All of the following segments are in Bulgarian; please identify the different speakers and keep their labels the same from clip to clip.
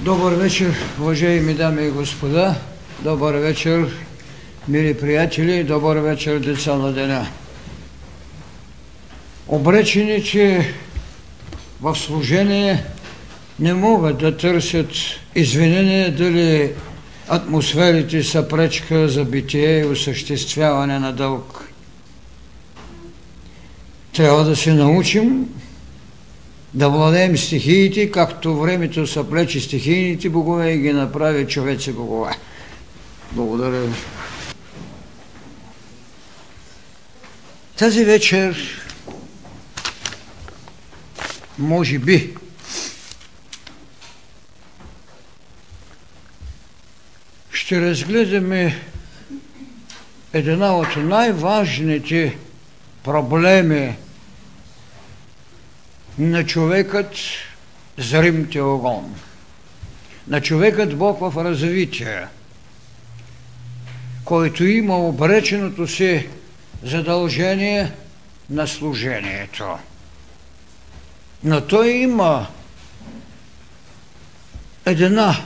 Speaker 1: Добър вечер, уважаеми дами и господа. Добър вечер, мили приятели. Добър вечер, деца на деня. Обречени, че в служение не могат да търсят извинение дали атмосферите са пречка за битие и осъществяване на дълг. Трябва да се научим да владеем стихиите, както времето са плечи стихийните богове и ги направи човеци богове. Благодаря ви. Тази вечер, може би, ще разгледаме една от най-важните проблеми на човекът зрим теогон. На човекът Бог в развитие, който има обреченото си задължение на служението. Но той има една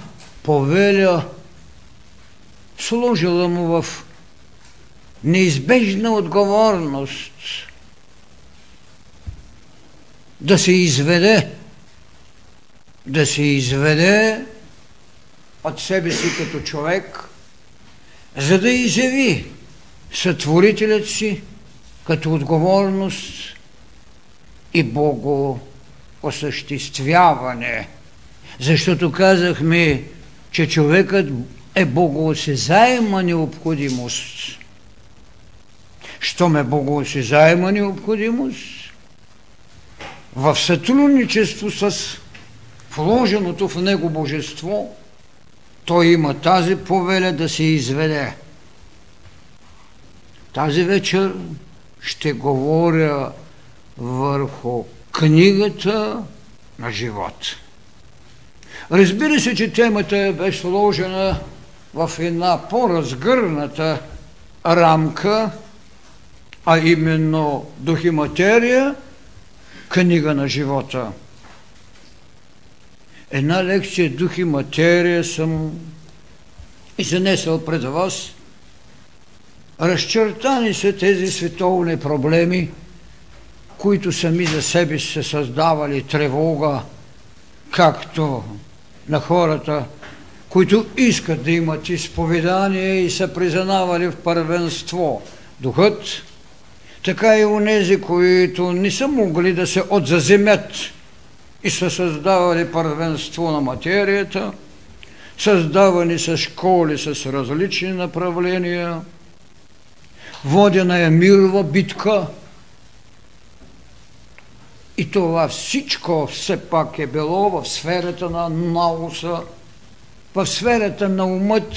Speaker 1: повеля, служила му в неизбежна отговорност да се изведе, да се изведе от себе си като човек, за да изяви сътворителят си като отговорност и Бого осъществяване. Защото казахме, че човекът е богоосезаема необходимост. Щом е богоосезаема необходимост, в сътрудничество с вложеното в него божество, той има тази повеля да се изведе. Тази вечер ще говоря върху книгата на живот. Разбира се, че темата е сложена в една по-разгърната рамка, а именно дух и материя – книга на живота. Една лекция дух и материя съм изнесъл пред вас. Разчертани са тези световни проблеми, които сами за себе са създавали тревога, както на хората, които искат да имат изповедание и са признавали в първенство духът, така и онези, които не са могли да се отзаземят и са създавали първенство на материята, създавани са школи с различни направления, водена е мирова битка. И това всичко все пак е било в сферата на науса, в сферата на умът,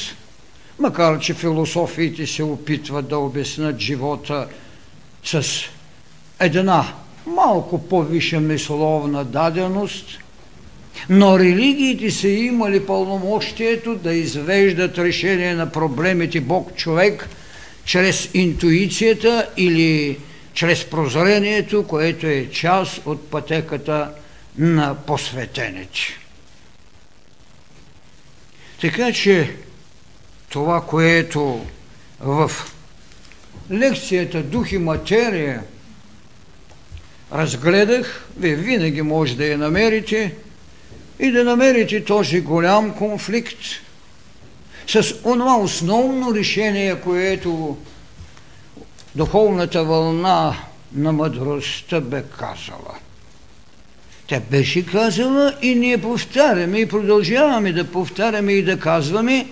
Speaker 1: макар че философиите се опитват да обяснат живота – с една малко по-виша мисловна даденост, но религиите са имали пълномощието да извеждат решение на проблемите Бог-човек чрез интуицията или чрез прозрението, което е част от пътеката на посветените. Така че това, което в лекцията Дух и материя разгледах, вие винаги може да я намерите и да намерите този голям конфликт с онова основно решение, което духовната вълна на мъдростта бе казала. Тя беше казала и ние повтаряме и продължаваме да повтаряме и да казваме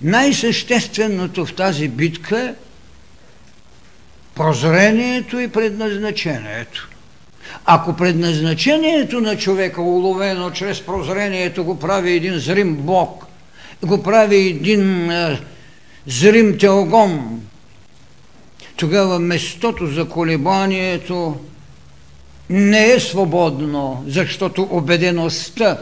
Speaker 1: най-същественото в тази битка прозрението и предназначението. Ако предназначението на човека, уловено чрез прозрението, го прави един зрим Бог, го прави един е, зрим теогон, тогава местото за колебанието не е свободно, защото убедеността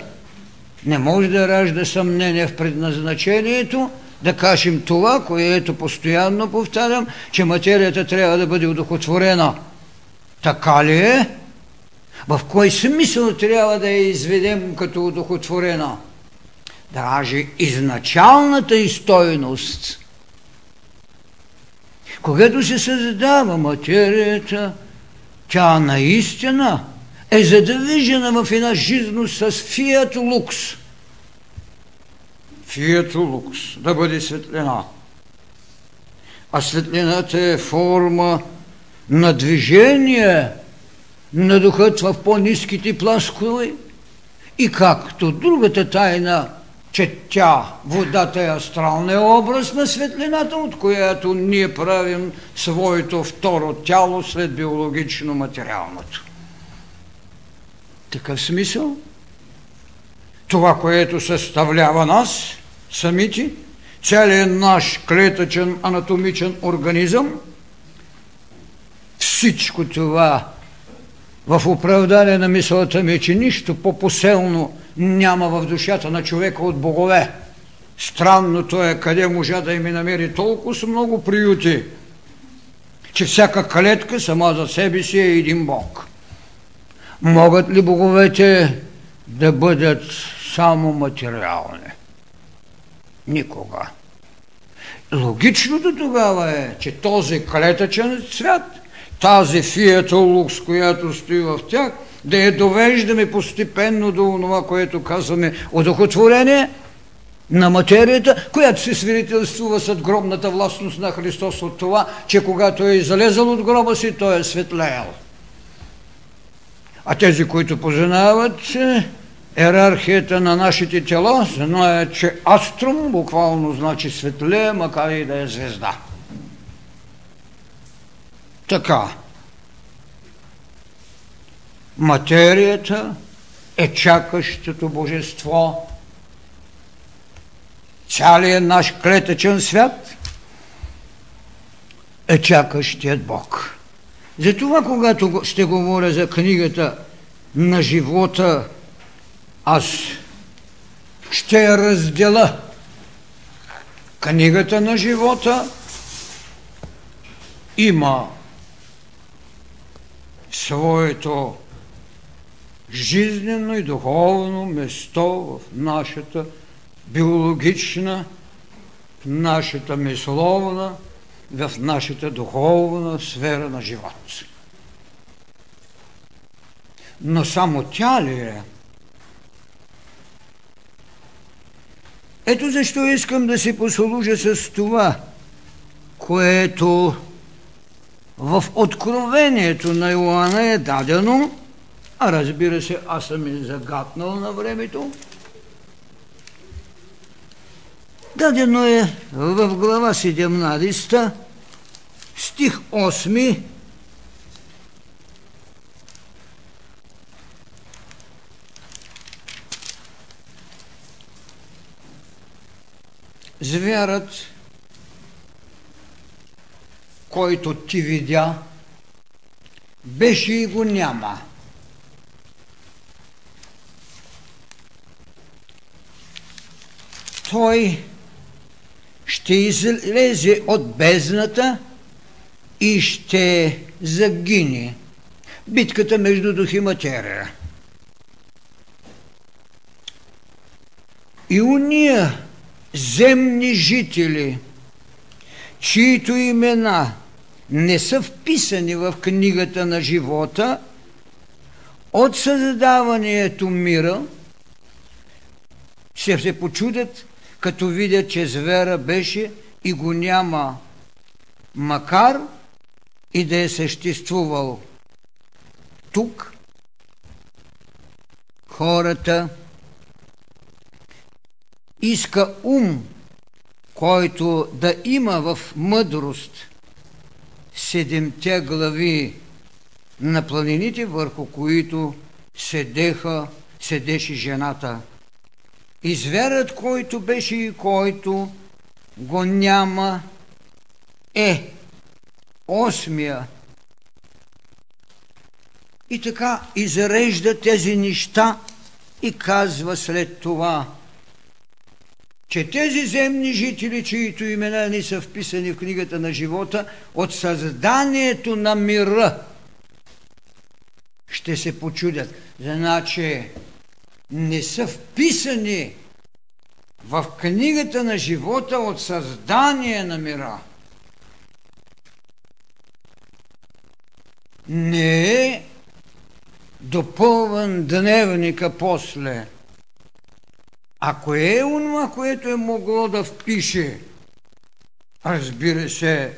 Speaker 1: не може да ражда съмнение в предназначението, да кажем това, което постоянно повтарям, че материята трябва да бъде удохотворена. Така ли е? В кой смисъл трябва да я изведем като удохотворена? Даже изначалната и стойност. Когато се създава материята, тя наистина е задвижена в една жизненост с фиат лукс. Фиат лукс, да бъде светлина. А светлината е форма на движение на духът в по-низките пласкове. И както другата тайна, че тя, водата е астралния образ на светлината, от която ние правим своето второ тяло след биологично-материалното. Такъв смисъл? Това, което съставлява нас, самите, целият наш клетъчен анатомичен организъм, всичко това в оправдание на мисълта ми, че нищо по-поселно няма в душата на човека от богове. Странното е къде можа да им намери толкова много приюти, че всяка клетка сама за себе си е един бог. Могат ли боговете да бъдат само материални? Никога. Логичното тогава е, че този клетъчен свят, тази фието лукс, която стои в тях, да я довеждаме постепенно до това, което казваме одохотворение на материята, която се свидетелствува с гробната властност на Христос от това, че когато е залезал от гроба си, той е светлеял. А тези, които познават ерархията на нашите тела, знаят, че аструм буквално значи светле, макар и да е звезда. Така, материята е чакащото божество, цялият наш клетъчен свят е чакащият Бог. Затова, когато ще говоря за книгата на живота, аз ще я разделя. Книгата на живота има своето жизнено и духовно место в нашата биологична, в нашата мисловна, в нашата духовна сфера на живот. Но само тя ли е? Ето защо искам да си послужа с това, което в откровението на Йоанна е дадено, а разбира се, аз съм и загатнал на времето, Дадено е в глава 17, стих 8, Звярат, който ти видя, беше и го няма. Той ще излезе от бездната и ще загине. Битката между дух и материя. И уния земни жители, чието имена не са вписани в книгата на живота, от създаването мира, ще се почудят като видят, че звера беше и го няма, макар и да е съществувал. Тук, хората иска ум, който да има в мъдрост седемте глави на планините, върху които седеха, седеше жената – и зверът, който беше и който го няма, е осмия. И така изрежда тези неща и казва след това, че тези земни жители, чието имена не са вписани в книгата на живота, от създанието на мира ще се почудят. Значи не са вписани в книгата на живота от създание на мира. Не е допълван дневника после. А кое е онова, което е могло да впише? Разбира се,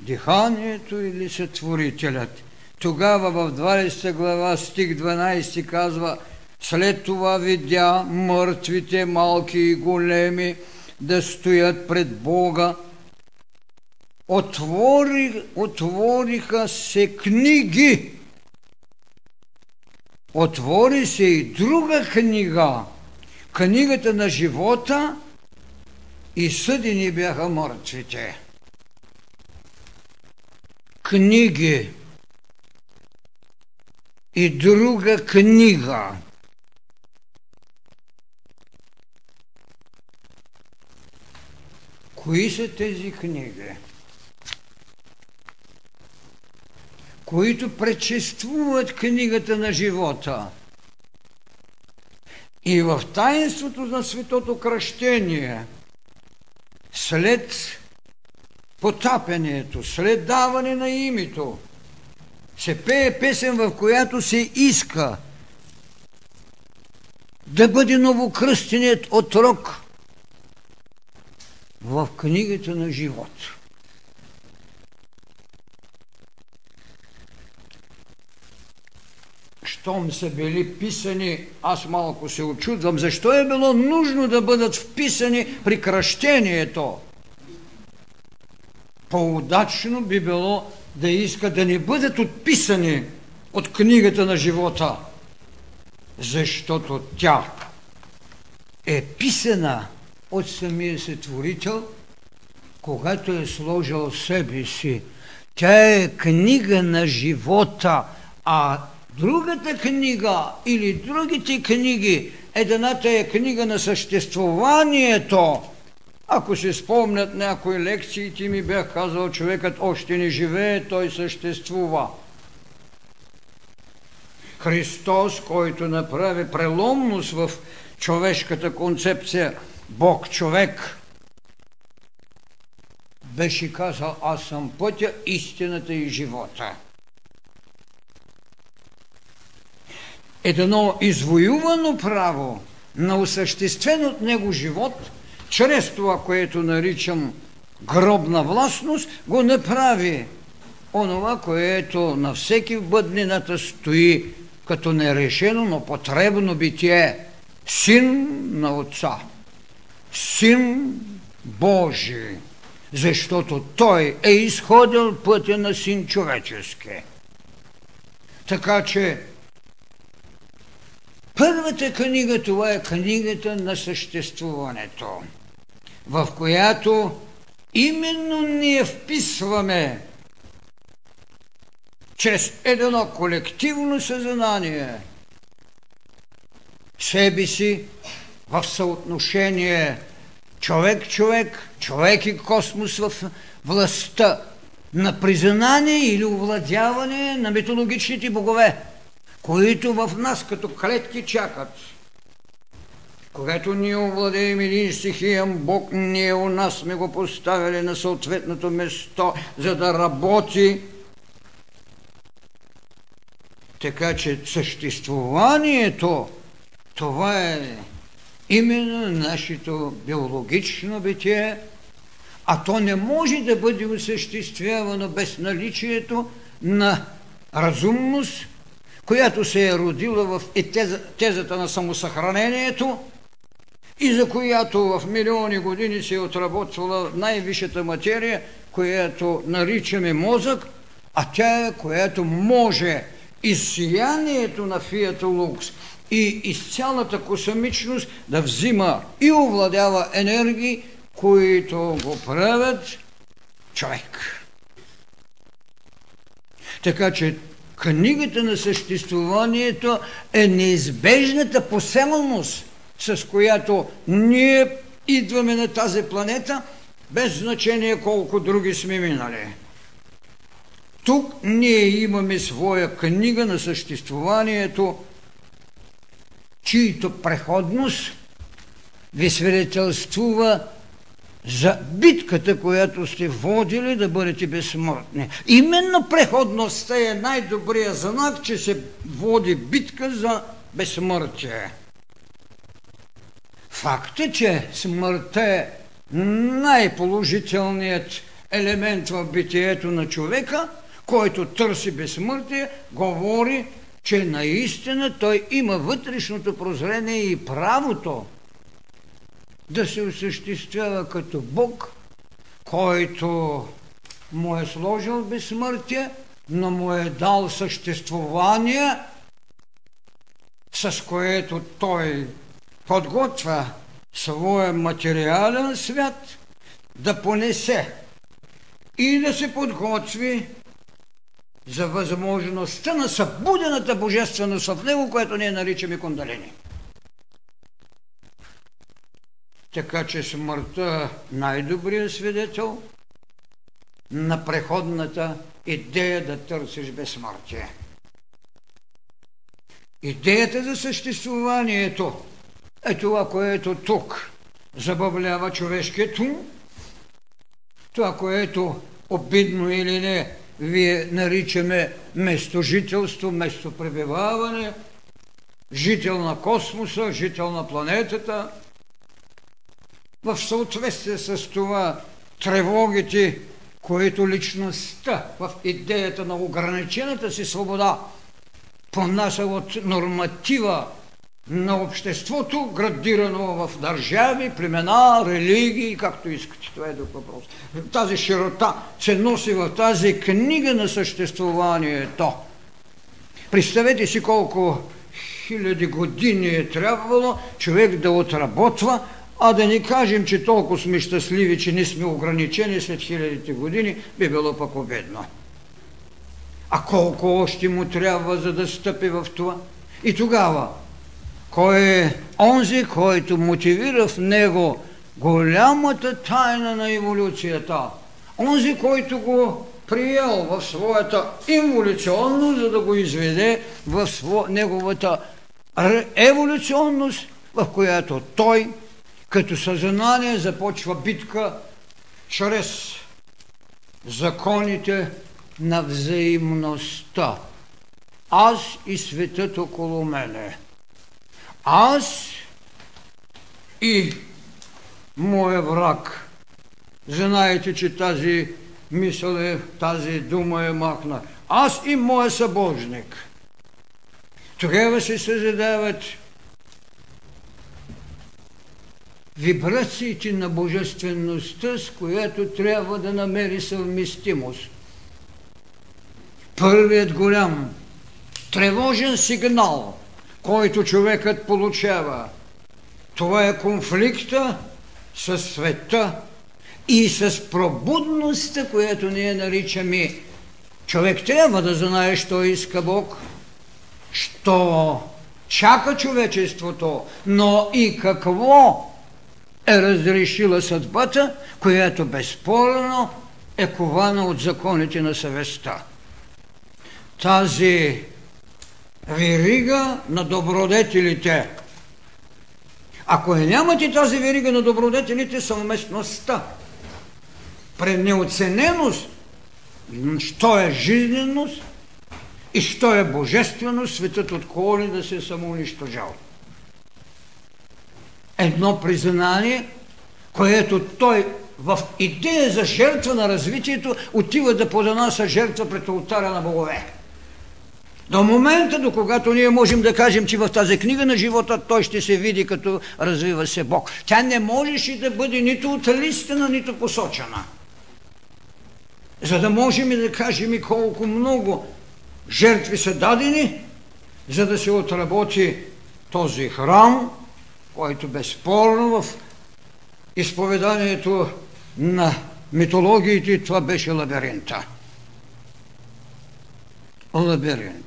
Speaker 1: диханието или сътворителят. Тогава в 20 глава стих 12 казва след това видя мъртвите, малки и големи, да стоят пред Бога. Отвори, отвориха се книги. Отвори се и друга книга. Книгата на живота и съдени бяха мъртвите. Книги и друга книга. Кои са тези книги? които предшествуват книгата на живота. И в таинството на светото кръщение, след потапянето, след даване на името, се пее песен, в която се иска да бъде новокръстеният отрок в книгата на живота. Щом са били писани, аз малко се очудвам, защо е било нужно да бъдат вписани при кръщението? По-удачно би било да иска да не бъдат отписани от книгата на живота, защото тя е писана от самия сътворител, когато е сложил себе си. Тя е книга на живота, а Другата книга или другите книги, едната е книга на съществуванието. Ако се спомнят някои лекции, ти ми бях казал, човекът още не живее, той съществува. Христос, който направи преломност в човешката концепция Бог-човек, беше казал, аз съм пътя, истината и живота. Едно извоювано право на осъществен от него живот, чрез това, което наричам гробна властност, го направи онова, което на всеки в бъднината стои като нерешено, но потребно битие. Син на Отца. Син Божий. Защото Той е изходил пътя на син човечески. Така че Първата книга, това е книгата на съществуването, в която именно ние вписваме чрез едно колективно съзнание себе си в съотношение човек-човек, човек и космос в властта на признание или овладяване на митологичните богове които в нас като клетки чакат. Когато ние овладеем един стихиен Бог, ние у нас сме го поставили на съответното место, за да работи. Така че съществуванието, това е именно нашето биологично битие, а то не може да бъде осъществявано без наличието на разумност, която се е родила в тезата на самосъхранението и за която в милиони години се е отработвала най-висшата материя, която наричаме мозък, а тя е, която може из сиянието на фията лукс и из цялата космичност да взима и овладява енергии, които го правят човек. Така че Книгата на съществуванието е неизбежната поселност, с която ние идваме на тази планета, без значение колко други сме минали. Тук ние имаме своя книга на съществуванието, чието преходност ви свидетелствува за битката, която сте водили да бъдете безсмъртни. Именно преходността е най-добрият знак, че се води битка за безсмъртие. Факт е, че смъртта е най-положителният елемент в битието на човека, който търси безсмъртие, говори, че наистина той има вътрешното прозрение и правото да се осъществява като Бог, който му е сложил безсмъртие, но му е дал съществувание, с което той подготвя своя материален свят да понесе и да се подготви за възможността на събудената божественост в него, което ние наричаме кундалини. Така че смъртта най-добрият свидетел на преходната идея да търсиш безсмъртие. Идеята за съществуванието е това, което тук забавлява човешкият ум, това, което обидно или не вие наричаме местожителство, местопребиваване, жител на космоса, жител на планетата. В съответствие с това тревогите, които личността в идеята на ограничената си свобода понася от норматива на обществото, градирано в държави, племена, религии, както искате. Това е друг въпрос. Тази широта се носи в тази книга на съществуванието. Представете си колко хиляди години е трябвало човек да отработва, а да не кажем, че толкова сме щастливи, че не сме ограничени след хилядите години, би било пък обедно. А колко още му трябва, за да стъпи в това? И тогава кой е онзи, който мотивира в него голямата тайна на еволюцията. Онзи, който го приел в своята инволюционност, за да го изведе в сво... неговата еволюционност, в която той като съзнание започва битка чрез законите на взаимността. Аз и светът около мене аз и моя враг. Знаете, че тази мисъл е, тази дума е махна. Аз и моя събожник. Тогава се създават вибрациите на божествеността, с която трябва да намери съвместимост. Първият голям тревожен сигнал – който човекът получава. Това е конфликта с света и с пробудността, която ние наричаме. Човек трябва да знае, що иска Бог, що чака човечеството, но и какво е разрешила съдбата, която безспорно е кована от законите на съвестта. Тази верига на добродетелите. Ако я нямате тази верига на добродетелите, съвместността, пред неоцененост, що е жизненост и що е божественост, светът от коли да се самоунищожал. Едно признание, което той в идея за жертва на развитието отива да подонася жертва пред алтаря на богове. До момента, до когато ние можем да кажем, че в тази книга на живота той ще се види като развива се Бог. Тя не можеше да бъде нито отлистена, нито посочена. За да можем да кажем колко много жертви са дадени, за да се отработи този храм, който безспорно в изповеданието на митологиите това беше лабиринта лабиринт,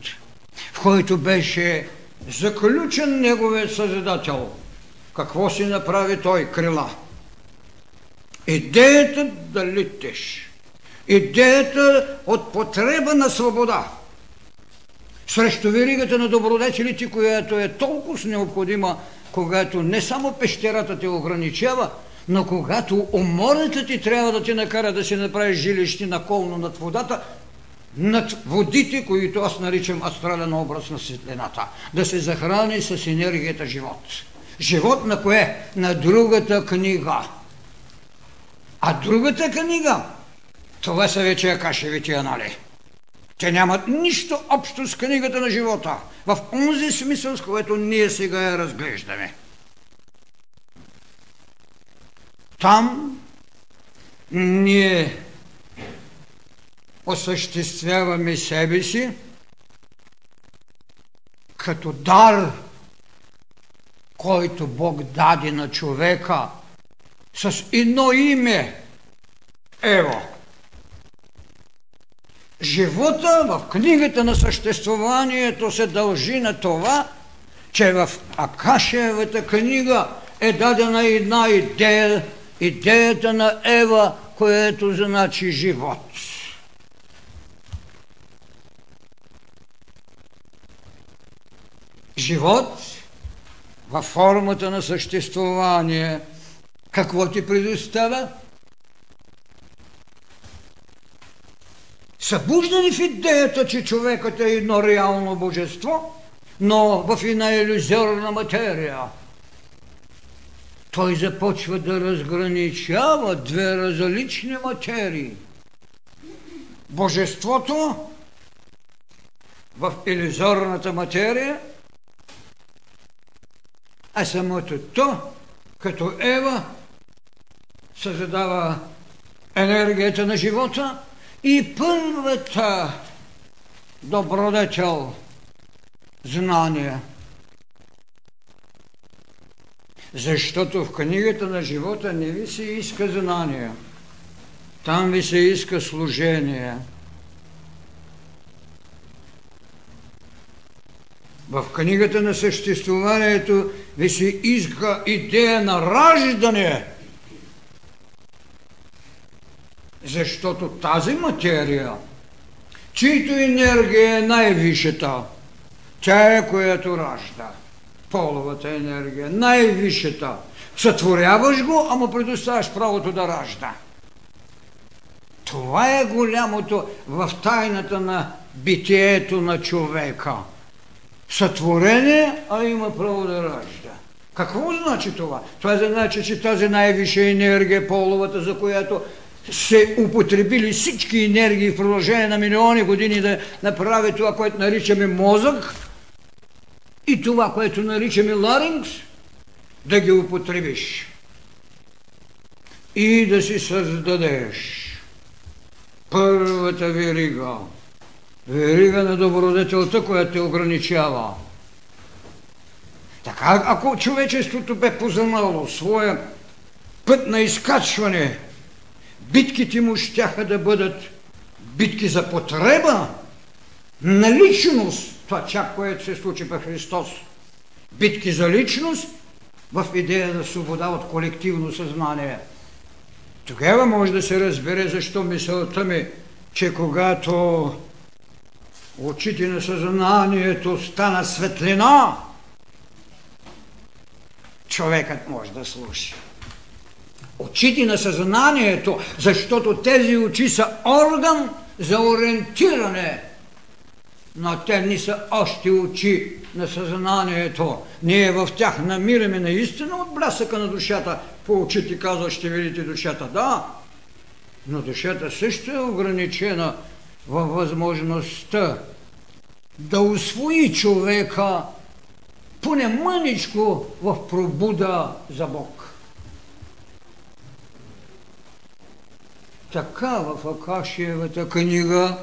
Speaker 1: в който беше заключен неговият Създател. Какво си направи той? Крила. Идеята да летиш, идеята от потреба на свобода срещу веригата на добродетелите, която е толкова необходима, когато не само пещерата те ограничава, но когато умората ти трябва да ти накара да си направиш жилище наколно над водата, над водите, които аз наричам астрален образ на светлината, да се захрани с енергията живот. Живот на кое? На другата книга. А другата книга, това са вече акашевите анали. Те нямат нищо общо с книгата на живота, в онзи смисъл, с което ние сега я разглеждаме. Там ние осъществяваме себе си като дар, който Бог даде на човека с едно име. Ево. Живота в книгата на съществуванието се дължи на това, че в Акашевата книга е дадена една идея, идеята на Ева, което значи живот. Живот във формата на съществувание. Какво ти предоставя? Събуждани в идеята, че човекът е едно реално божество, но в една иллюзорна материя. Той започва да разграничава две различни материи. Божеството в иллюзорната материя, а самото то, като Ева, създава енергията на живота – и първата добродетел знание. Защото в книгата на живота не ви се иска знание. Там ви се иска служение. В книгата на съществуването ви се иска идея на раждане – защото тази материя, чието енергия е най-висшата, тя е която ражда. Половата енергия, най-висшата. Сътворяваш го, ама предоставяш правото да ражда. Това е голямото в тайната на битието на човека. Сътворене, а има право да ражда. Какво значи това? Това значи, че тази най-висша енергия, половата, за която се употребили всички енергии в продължение на милиони години да направят това, което наричаме мозък и това, което наричаме ларингс, да ги употребиш и да си създадеш първата верига, верига на добродетелта, която те ограничава. Така, ако човечеството бе познало своя път на изкачване – битките му щяха да бъдат битки за потреба на личност. Това чак, което се случи при Христос. Битки за личност в идея на свобода от колективно съзнание. Тогава може да се разбере защо мисълта ми, че когато очите на съзнанието стана светлина, човекът може да слуша очите на съзнанието, защото тези очи са орган за ориентиране. Но те не са още очи на съзнанието. Ние в тях намираме наистина от блясъка на душата. По очите казва, ще видите душата. Да, но душата също е ограничена във възможността да усвои човека поне мъничко в пробуда за Бог. Така в Акашиевата книга,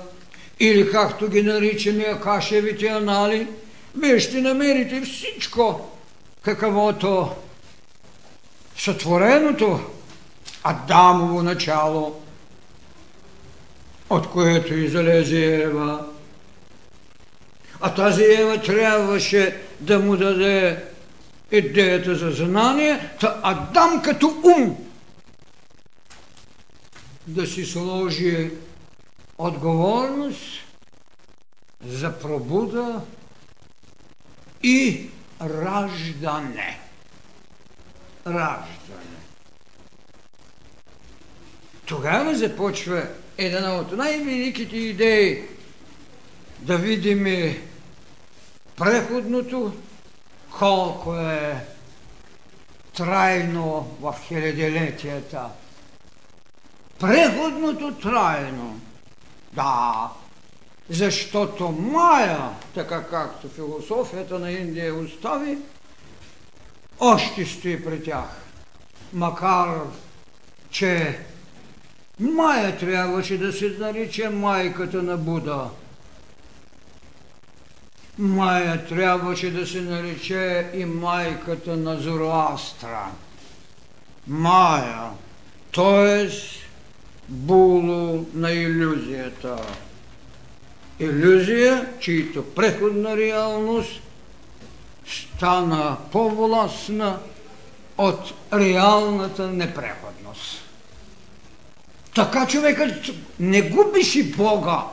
Speaker 1: или както ги наричаме Акашевите анали, вие ще намерите всичко, каквото сътвореното Адамово начало, от което излезе Ева. А тази Ева трябваше да му даде идеята за знание, та Адам като ум да си сложи отговорност за пробуда и раждане. Раждане. Тогава започва една от най-великите идеи да видим преходното, колко е трайно в хилядилетията. Преходното трайно. Да, защото Майя, така както философията на Индия остави, още стои при тях. Макар, че Майя трябваше да се нарича майката на Буда. Майя трябваше да се нарече и майката на Зороастра. Майя, т.е. було на иллюзията. Иллюзия, чието преходна реалност стана по-властна от реалната непреходност. Така човекът не губише Бога,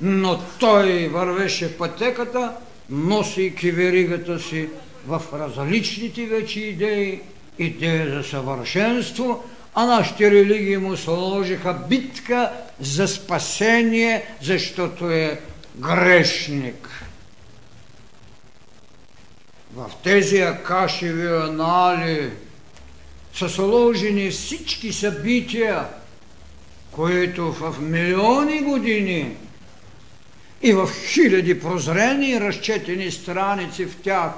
Speaker 1: но той вървеше пътеката, носейки веригата си в различните вече идеи, идея за съвършенство, а нашите религии му сложиха битка за спасение, защото е грешник. В тези акашеви анали са сложени всички събития, които в милиони години и в хиляди прозрени и разчетени страници в тях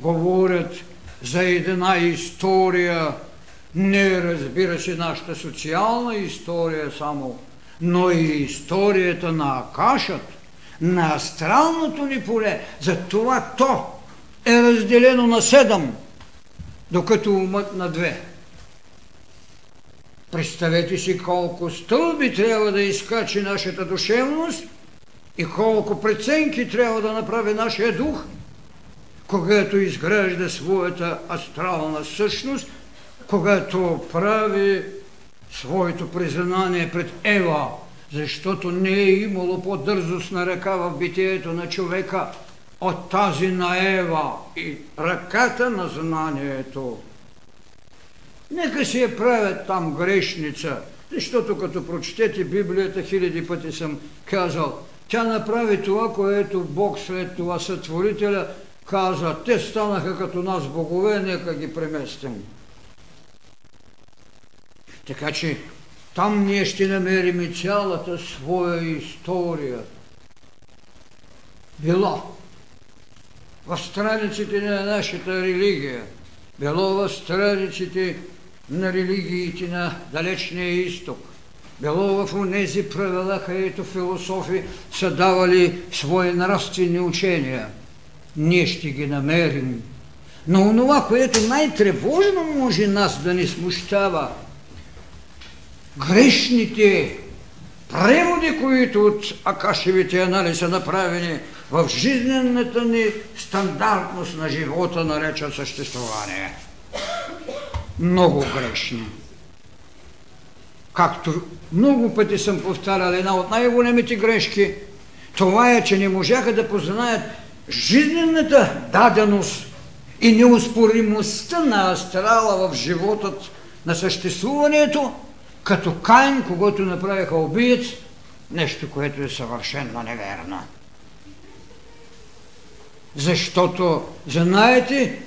Speaker 1: говорят за една история, не разбира се нашата социална история само, но и историята на Акашът, на астралното ни поле. За това то е разделено на седем, докато умът на две. Представете си колко стълби трябва да изкачи нашата душевност и колко преценки трябва да направи нашия дух, когато изгражда своята астрална същност, когато прави своето признание пред Ева, защото не е имало по-дързостна ръка в битието на човека от тази на Ева и ръката на знанието. Нека си я правят там грешница, защото като прочетете Библията, хиляди пъти съм казал, тя направи това, което Бог след това сътворителя каза, те станаха като нас богове, нека ги преместим. Така че там ние ще намерим цялата своя история. Било в страниците на нашата религия, било в страниците на религиите на далечния изток, било в тези правила, където философи са давали свои нравствени учения. Ние ще ги намерим. Но онова, което най-тревожно може нас да ни смущава, грешните преводи, които от Акашевите анализи са направени в жизнената ни стандартност на живота, наречат съществуване. Много грешни. Както много пъти съм повтарял, една от най-големите грешки, това е, че не можаха да познаят жизнената даденост и неуспоримостта на астрала в животът на съществуването, като Каин, когато направиха убиец, нещо, което е съвършенно неверно. Защото знаете,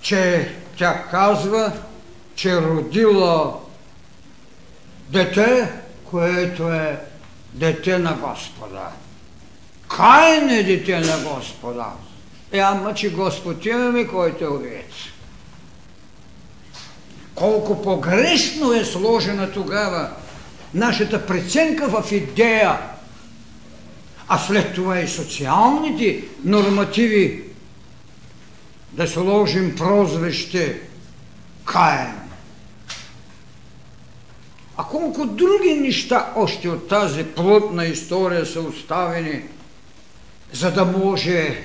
Speaker 1: че тя казва, че родила дете, което е дете на Господа. Каин е дете на Господа. Е, ама, че Господ имаме, който е убиец колко погрешно е сложена тогава нашата преценка в идея, а след това и социалните нормативи да сложим прозвище Каен. А колко други неща още от тази плътна история са оставени, за да може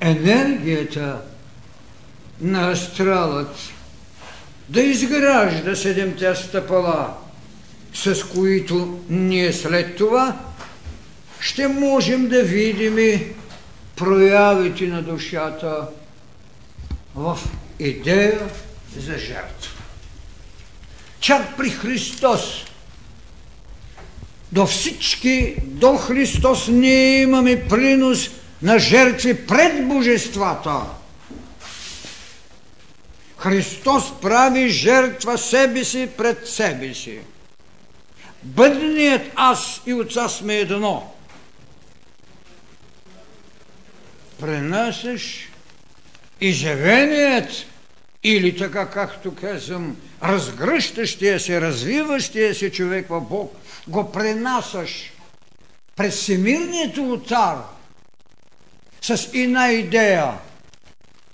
Speaker 1: енергията на астралът да изгражда седемте стъпала с които ние след това ще можем да видим проявите на душата в идея за жертва. Чак при Христос до всички, до Христос ние имаме принос на жертви пред божествата. Христос прави жертва себе си пред себе си. Бъдният аз и отца сме едно. Пренасеш изявеният или така както казвам, разгръщащия се, развиващия се човек в Бог, го пренасаш през всемирният ултар с една идея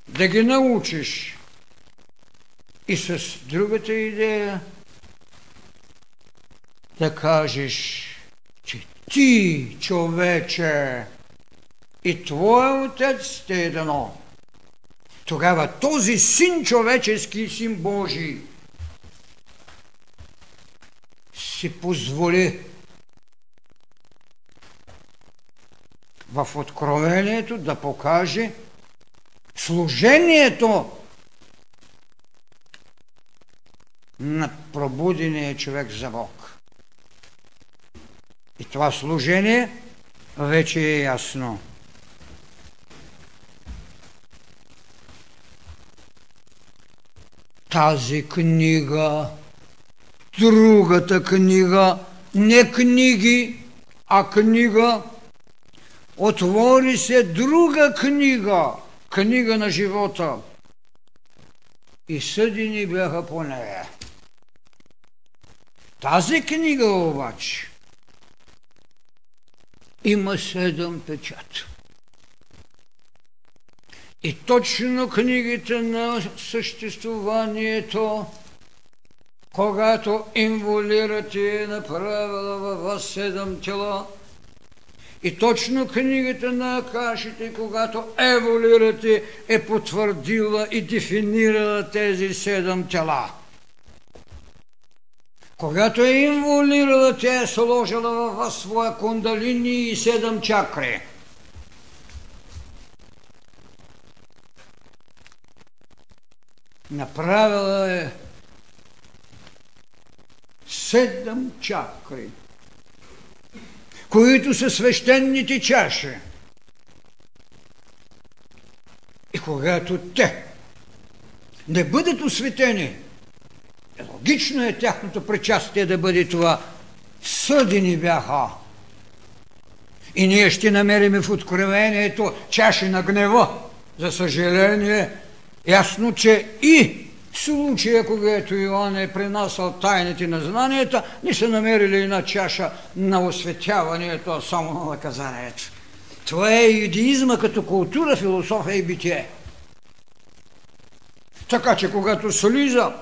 Speaker 1: да ги научиш и с другата идея да кажеш, че ти, човече, и твоя отец сте едно. Тогава този син човечески, син Божий, си позволи в откровението да покаже служението на пробудения човек за Бог. И това служение вече е ясно. Тази книга, другата книга, не книги, а книга, отвори се друга книга, книга на живота. И съдени бяха по нея. Тази книга обаче има седем печата. И точно книгите на съществуванието, когато инволирате е направила във вас седем тела, и точно книгата на Акашите, когато еволирате, е потвърдила и дефинирала тези седем тела. Когато е инволирала, тя е сложила във вас своя кундалини и седем чакри – направила е седем чакри, които са свещените чаши. И когато те не бъдат осветени, логично е тяхното причастие да бъде това. Съдени бяха. И ние ще намерим в откровението чаши на гнева. За съжаление, Ясно, че и в случая, когато Иоанн е принасял тайните на знанията, не са намерили една чаша на осветяването, а само на наказанието. Това е юдеизма като култура, философия и битие. Така че, когато слиза,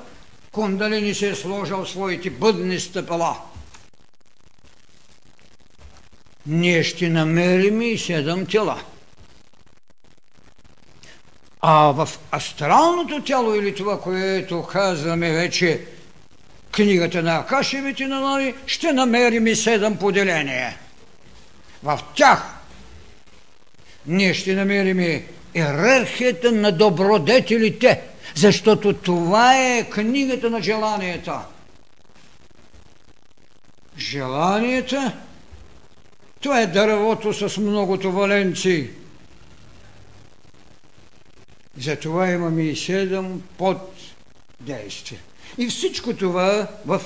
Speaker 1: Кундалини се е сложил своите бъдни стъпала. Ние ще намерим и седем тела. А в астралното тяло или това, което казваме вече книгата на Акашевите на Нови, ще намерим и седем поделения. В тях ние ще намерим иерархията на добродетелите, защото това е книгата на желанията. Желанията, това е дървото с многото валенции – затова имаме и седем под действия. И всичко това в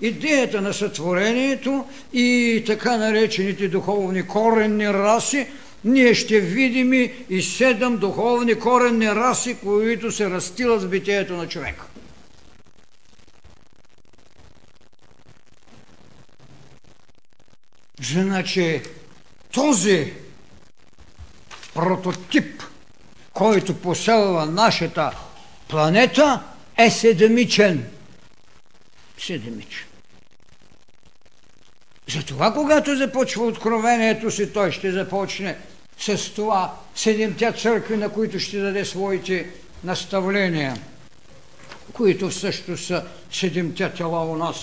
Speaker 1: идеята на сътворението и така наречените духовни коренни раси, ние ще видим и седем духовни коренни раси, които се растилат в битието на човека. Значи този прототип който поселва нашата планета, е седемичен. Седемичен. Затова, когато започва откровението си, той ще започне с това седемте църкви, на които ще даде своите наставления, които също са седемте тела у нас.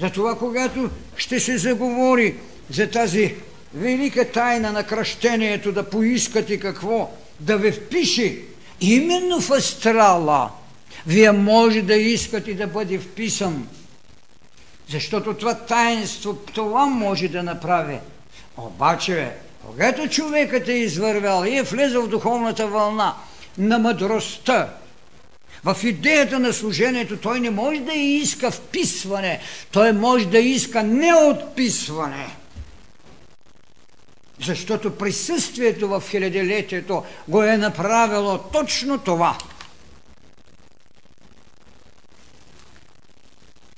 Speaker 1: Затова, когато ще се заговори за тази велика тайна на кръщението, да поискате какво? Да ви впише именно в астрала. Вие може да искате да бъде вписан. Защото това таинство, това може да направи. Обаче, когато човекът е извървял и е влезал в духовната вълна на мъдростта, в идеята на служението той не може да иска вписване, той може да иска неотписване. Защото присъствието в хилядилетието го е направило точно това.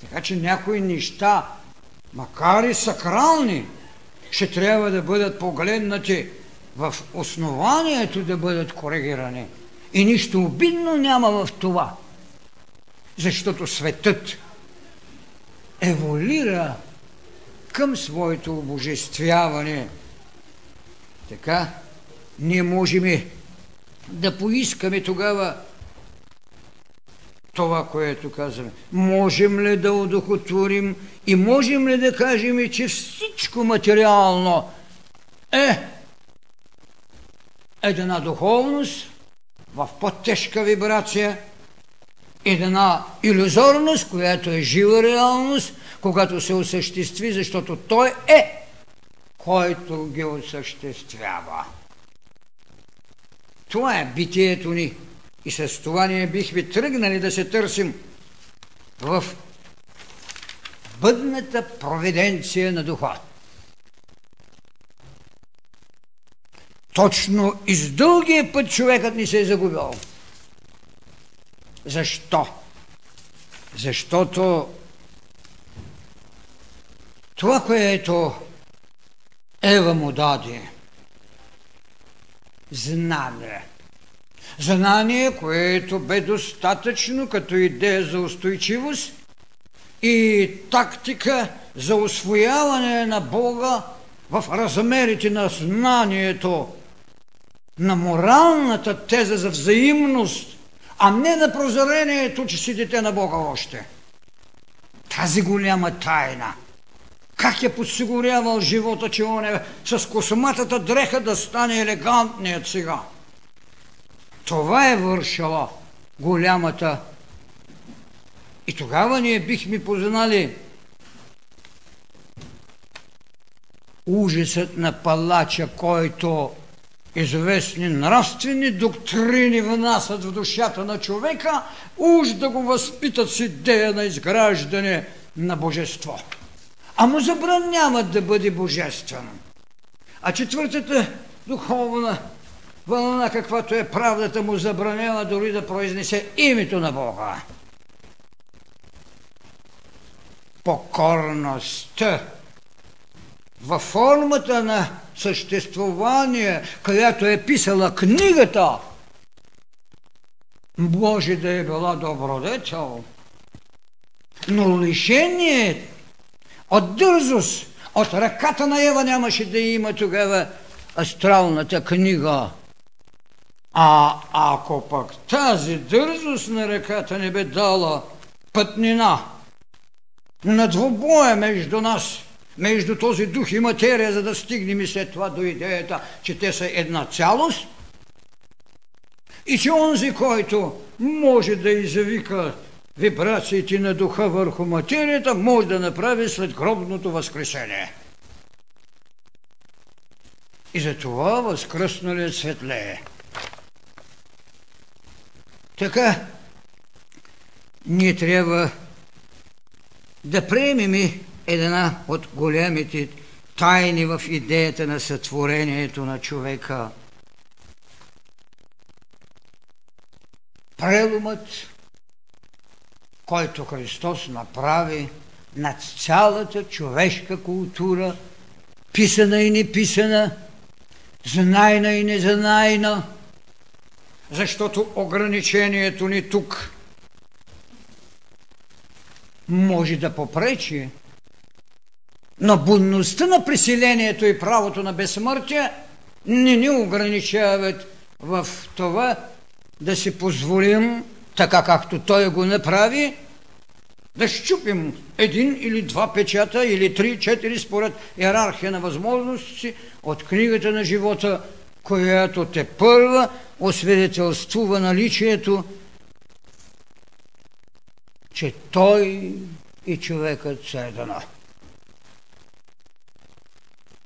Speaker 1: Така че някои неща, макар и сакрални, ще трябва да бъдат погледнати в основанието да бъдат коригирани. И нищо обидно няма в това. Защото светът еволюира към своето обожествяване. Така, ние можем да поискаме тогава това, което казваме. Можем ли да удохотворим и можем ли да кажем, че всичко материално е една духовност, в по-тежка вибрация, една иллюзорност, която е жива реалност, когато се осъществи, защото той е, който ги осъществява. Това е битието ни. И с това ние бихме тръгнали да се търсим в бъдната провиденция на духа. Точно из дългия път човекът ни се е загубил. Защо? Защото това, което Ева му даде, знание. Знание, което бе достатъчно като идея за устойчивост и тактика за освояване на Бога в размерите на знанието на моралната теза за взаимност, а не на прозрението, че си дете на Бога още. Тази голяма тайна. Как е подсигурявал живота, че он е с косматата дреха да стане елегантният сега. Това е вършала голямата. И тогава ние бихме познали ужасът на палача, който известни нравствени доктрини внасят в душата на човека, уж да го възпитат с идея на изграждане на божество. А му забраняват да бъде божествен. А четвъртата духовна вълна, каквато е правдата, му забранява дори да произнесе името на Бога. Покорността във формата на съществувание, която е писала книгата, може да е била добродетел, но лишение от дързост, от ръката на Ева нямаше да има тогава астралната книга. А ако пък тази дързост на ръката не бе дала пътнина на двубоя между нас – между този дух и материя, за да стигнем и след това до идеята, че те са една цялост и че онзи, който може да извика вибрациите на духа върху материята, може да направи след гробното възкресение. И за това възкръсналият светлее. Така, ние трябва да приемем една от големите тайни в идеята на сътворението на човека. Преломът, който Христос направи над цялата човешка култура, писана и неписана, знайна и незанайна, защото ограничението ни тук може да попречи но будността на преселението и правото на безсмъртие не ни ограничават в това да си позволим, така както той го направи, да щупим един или два печата, или три, четири, според иерархия на възможности от книгата на живота, която те първа освидетелствува наличието, че той и човекът са едно.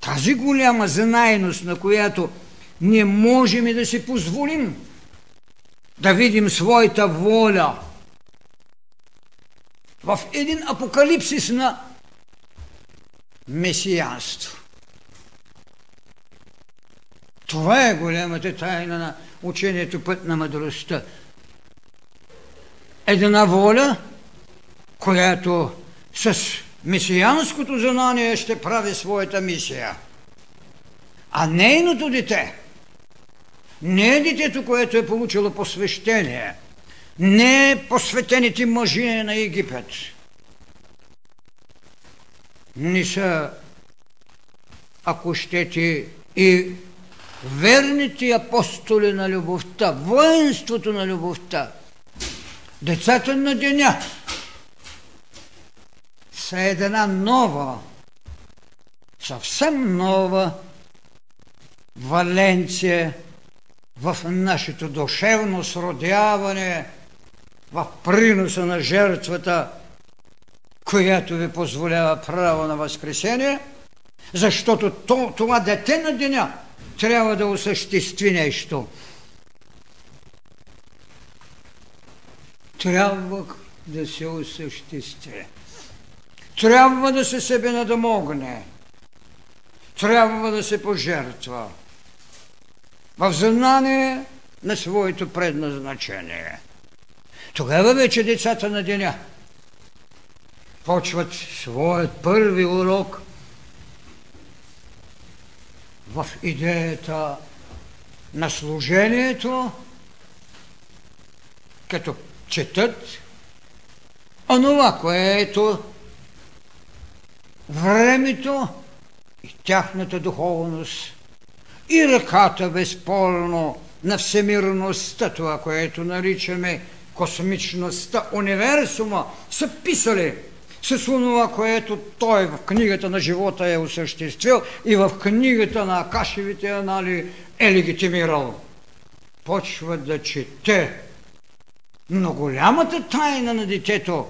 Speaker 1: Тази голяма знайност, на която не можем и да си позволим да видим своята воля в един апокалипсис на месиянство. Това е голямата тайна на учението път на мъдростта. Една воля, която с месиянското знание ще прави своята мисия. А нейното дете, не е детето, което е получило посвещение, не е посветените мъжи на Египет. Не са, ако щете, и верните апостоли на любовта, воинството на любовта, децата на деня са една нова, съвсем нова Валенция в нашето душевно сродяване, в приноса на жертвата, която ви позволява право на възкресение, защото това дете на деня – трябва да осъществи нещо. Трябва да се осъществи. Трябва да се себе надомогне. Трябва да се пожертва. В знание на своето предназначение. Тогава вече децата на деня почват своят първи урок в идеята на служението, като четат онова, което времето и тяхната духовност и ръката безспорно на всемирността, това, което наричаме космичността, универсума, са писали – с това, което той в книгата на живота е осъществил и в книгата на Акашевите анали е легитимирал. Почва да чете. Но голямата тайна на детето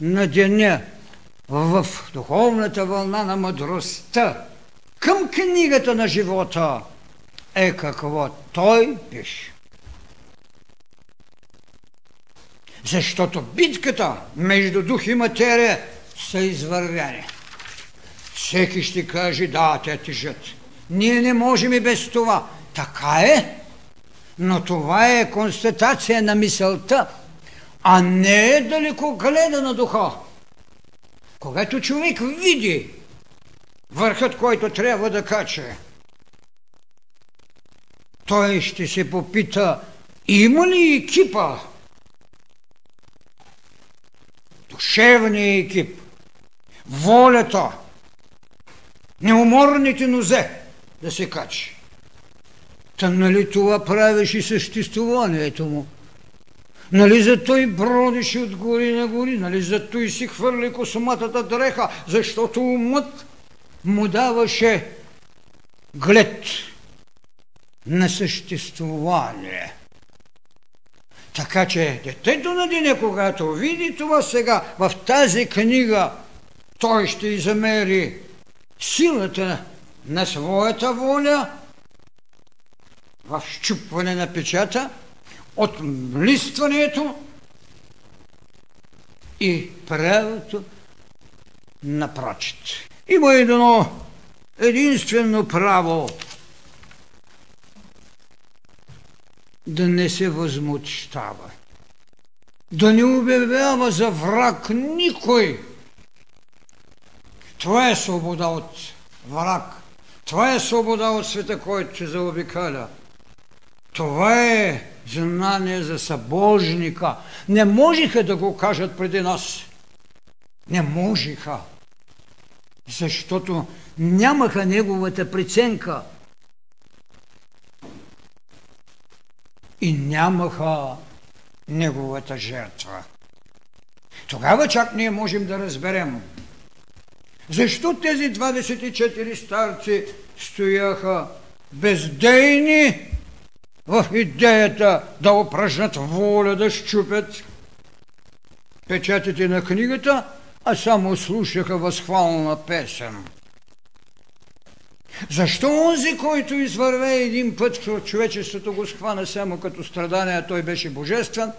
Speaker 1: на деня в духовната вълна на мъдростта към книгата на живота е какво той пише. Защото битката между дух и материя са извървяни. Всеки ще каже, да, те тежат. Ние не можем и без това. Така е, но това е констатация на мисълта, а не е далеко гледа на духа. Когато човек види върхът, който трябва да каче, той ще се попита, има ли екипа, душевния екип, волята, неуморните нозе да се качи. Та нали това правиш и съществуването му? Нали за той бродиш от гори на гори, нали за той си хвърли косматата дреха, защото умът му даваше глед на съществуване. Така че детето на деня, когато види това сега в тази книга, той ще измери силата на своята воля в щупване на печата, от листването и правото на прочит. Има едно единствено право да не се възмущава, да не обявява за враг никой. Това е свобода от враг. Това е свобода от света, който се заобикаля. Това е знание за събожника. Не можеха да го кажат преди нас. Не можеха. Защото нямаха неговата преценка – и нямаха неговата жертва. Тогава чак ние можем да разберем защо тези 24 старци стояха бездейни в идеята да упражнат воля, да щупят печатите на книгата, а само слушаха възхвална песен. Защо онзи, който извърве един път, човечеството го схвана само като страдание, а той беше божествен,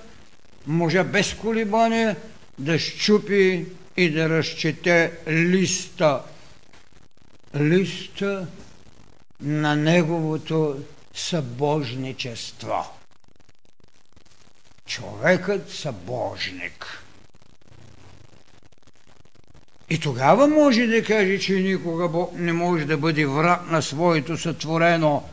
Speaker 1: може без колебание да щупи и да разчете листа. Листа на неговото събожничество. Човекът събожник. И тогава може да каже, че никога Бог не може да бъде враг на своето сътворено.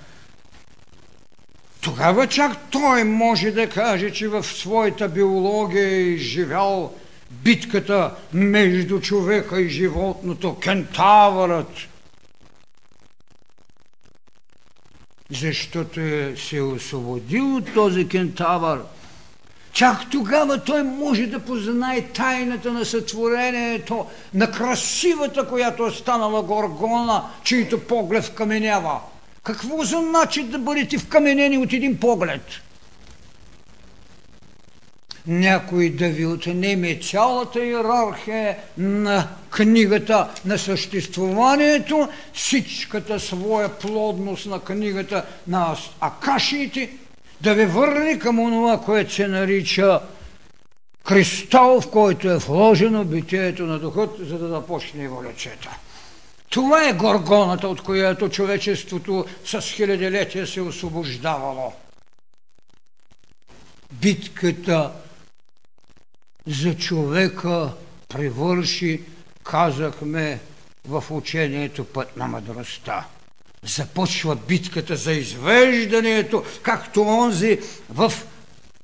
Speaker 1: Тогава чак той може да каже, че в своята биология е изживял битката между човека и животното, кентавърът. Защото е се освободил от този кентавър – Чак тогава той може да познае тайната на сътворението, на красивата, която е станала Горгона, чието поглед вкаменява. Какво за начин да бъдете вкаменени от един поглед? Някой да ви отнеме цялата иерархия на книгата на съществуванието, всичката своя плодност на книгата на акашиите – да ви върне към онова, което се нарича кристал, в който е вложено битието на духът, за да започне еволюцията. Това е горгоната, от която човечеството с хилядилетия се освобождавало. Битката за човека превърши, казахме, в учението път на мъдростта започва битката за извеждането, както онзи в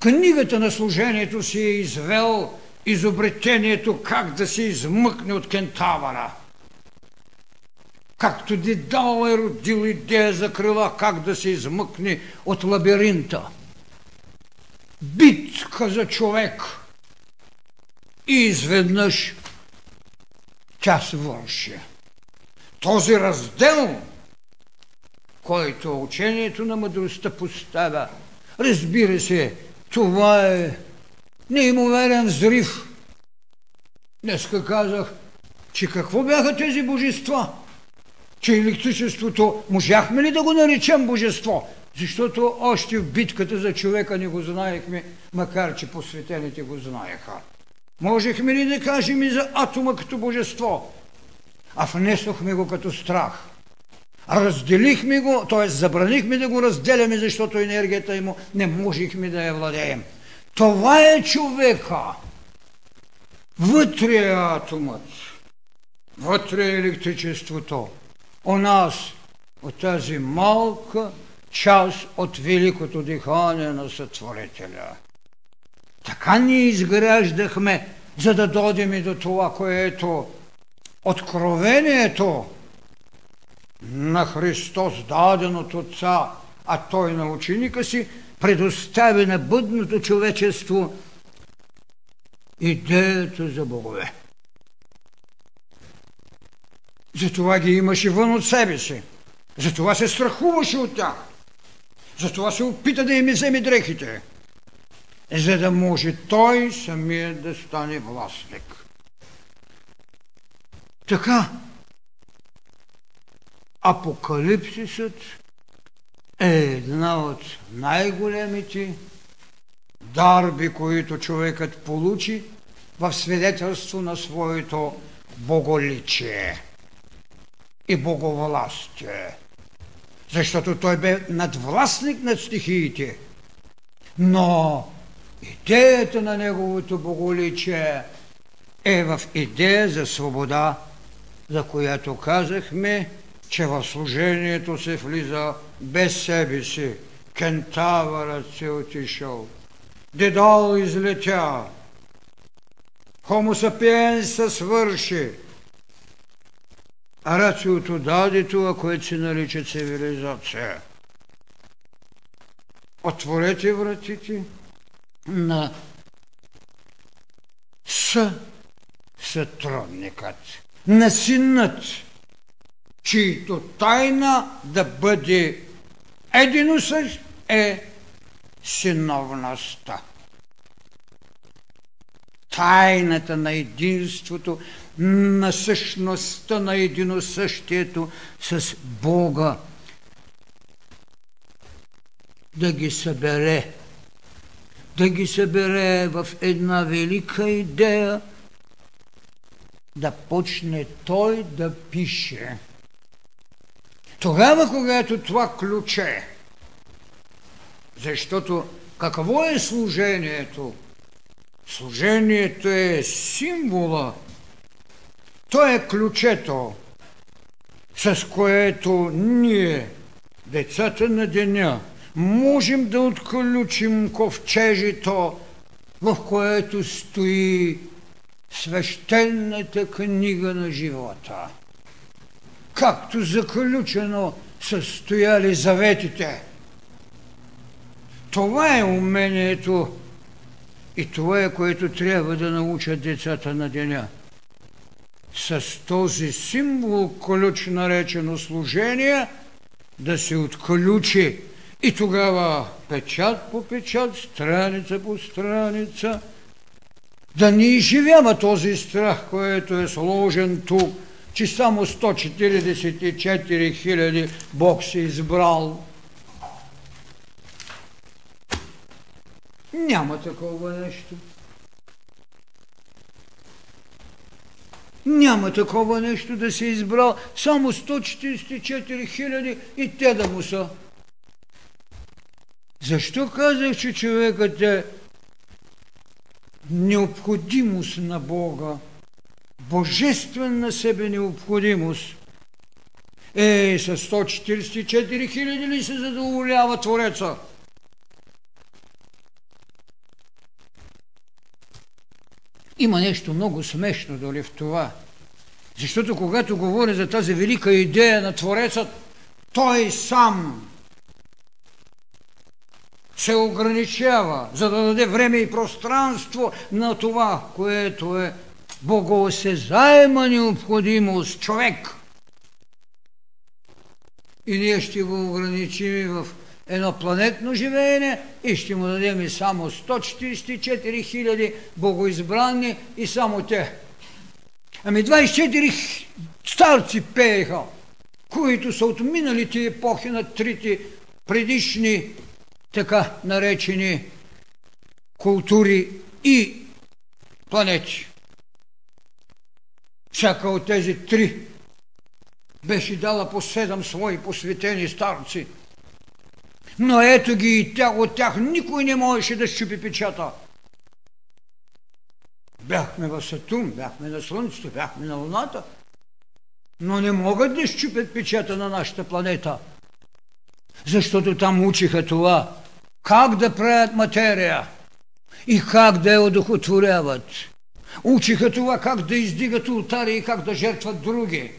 Speaker 1: книгата на служението си е извел изобретението как да се измъкне от кентавъра. Както Дедал е родил идея за крила, как да се измъкне от лабиринта. Битка за човек. И изведнъж тя свърши. Този раздел който учението на мъдростта поставя. Разбира се, това е неимоверен взрив. Днеска казах, че какво бяха тези божества? Че електричеството, можахме ли да го наречем божество? Защото още в битката за човека не го знаехме, макар че посветените го знаеха. Можехме ли да кажем и за атома като божество? А внесохме го като страх – Разделихме го, т.е. забранихме да го разделяме, защото енергията му не можехме да я владеем. Това е човека. Вътре е атомът. Вътре е електричеството. У нас, от тази малка част от великото дихание на Сътворителя. Така ни изграждахме, за да дойдем и до това, което откровението на Христос, даден от Отца, а Той на ученика си, предостави на бъдното човечество идеята за богове. Затова ги имаше вън от себе си. Затова се страхуваше от тях. Затова се опита да им вземе дрехите. За да може той самия да стане властник. Така, Апокалипсисът е една от най-големите дарби, които човекът получи в свидетелство на своето боголичие и боговластие. Защото той бе надвластник над стихиите. Но идеята на неговото боголичие е в идея за свобода, за която казахме, че в служението се влиза без себе си. Кентавърът се отишъл. Дедал излетя. Хомо сапиенса свърши. А рациото даде това, което се нарича цивилизация. Отворете вратите на с сътрудникът, на синът, чието тайна да бъде едино същ е синовността. Тайната на единството, на същността на единосъщието с Бога да ги събере, да ги събере в една велика идея, да почне той да пише. Тогава, когато това ключе, защото какво е служението? Служението е символа. То е ключето, с което ние, децата на деня, можем да отключим ковчежито, в което стои свещената книга на живота. Както заключено са стояли заветите. Това е умението и това е, което трябва да научат децата на деня. С този символ, ключ наречено служение, да се отключи и тогава печат по печат, страница по страница, да не изживява този страх, който е сложен тук, че само 144 хиляди Бог се избрал. Няма такова нещо. Няма такова нещо да се избрал само 144 хиляди и те да му са. Защо казах, че човекът е необходимост на Бога, божествена себе необходимост? Е, с 144 хиляди ли се задоволява Твореца? Има нещо много смешно дори в това. Защото когато говоря за тази велика идея на Творецът, той сам се ограничава, за да даде време и пространство на това, което е богоосезаема необходимост човек. И ние ще го ограничим в едно планетно живеене и ще му дадем и само 144 хиляди богоизбранни и само те. Ами 24 старци пееха, които са от миналите епохи на трите предишни така наречени култури и планети. Всяка от тези три беше дала по седем свои посветени старци. Но ето ги и тях, от тях никой не можеше да щупи печата. Бяхме в Сатурн, бяхме на Слънцето, бяхме на Луната, но не могат да щупят печата на нашата планета – защото там учиха това, как да правят материя и как да я одухотворяват. Учиха това как да издигат ултари и как да жертват други,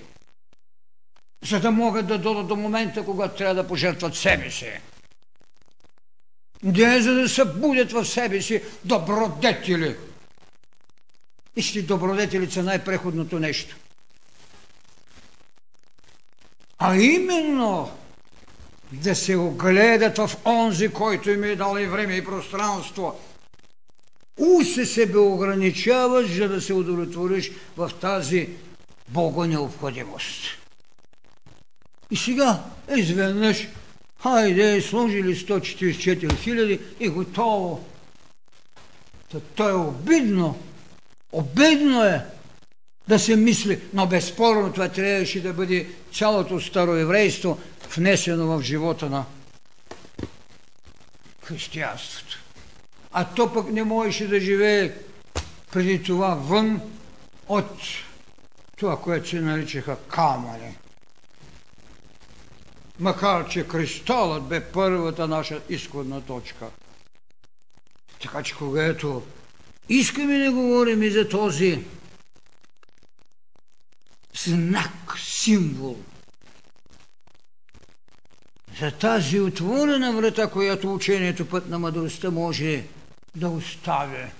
Speaker 1: за да могат да дойдат до момента, когато трябва да пожертват себе си. Не за да събудят в себе си добродетели. Ищи добродетели са най-преходното нещо. А именно да се огледат в онзи, който им е дал и време и пространство. Усе себе ограничаваш, за да се удовлетвориш в тази богонеобходимост. И сега, изведнъж, хайде, сложили 144 хиляди и готово. Та то е обидно. Обидно е да се мисли, но безспорно това трябваше да бъде цялото старо еврейство, внесено в живота на християнството. А то пък не можеше да живее преди това вън от това, което се наричаха камъни. Макар, че кристалът бе първата наша изходна точка. Така че когато искаме да говорим и за този знак, символ – за тази отворена врата, която учението път на мъдростта може да оставя.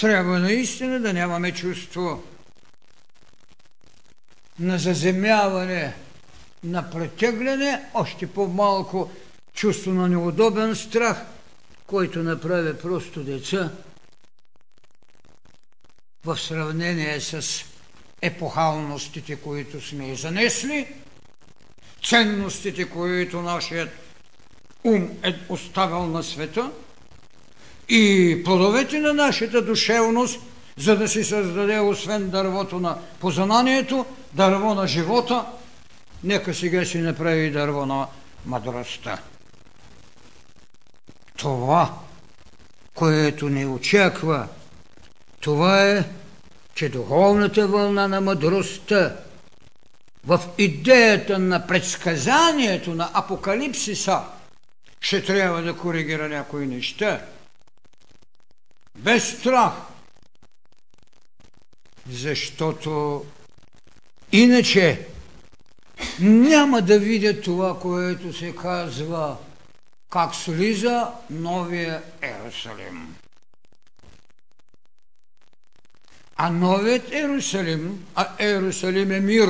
Speaker 1: Трябва наистина да нямаме чувство на заземяване, на претегляне, още по-малко чувство на неудобен страх, който направя просто деца в сравнение с епохалностите, които сме занесли, ценностите, които нашият ум е оставил на света и плодовете на нашата душевност, за да си създаде освен дървото на познанието, дърво на живота, нека сега си направи дърво на мъдростта. Това, което ни очаква, това е, че духовната вълна на мъдростта в идеята на предсказанието на апокалипсиса ще трябва да коригира някои неща. Без страх. Защото иначе няма да видя това, което се казва как слиза новия Ерусалим. А новият Ерусалим, а Ерусалим е мир.